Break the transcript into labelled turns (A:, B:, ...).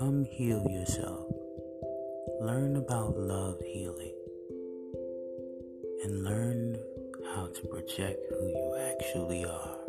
A: Come heal yourself. Learn about love healing. And learn how to project who you actually are.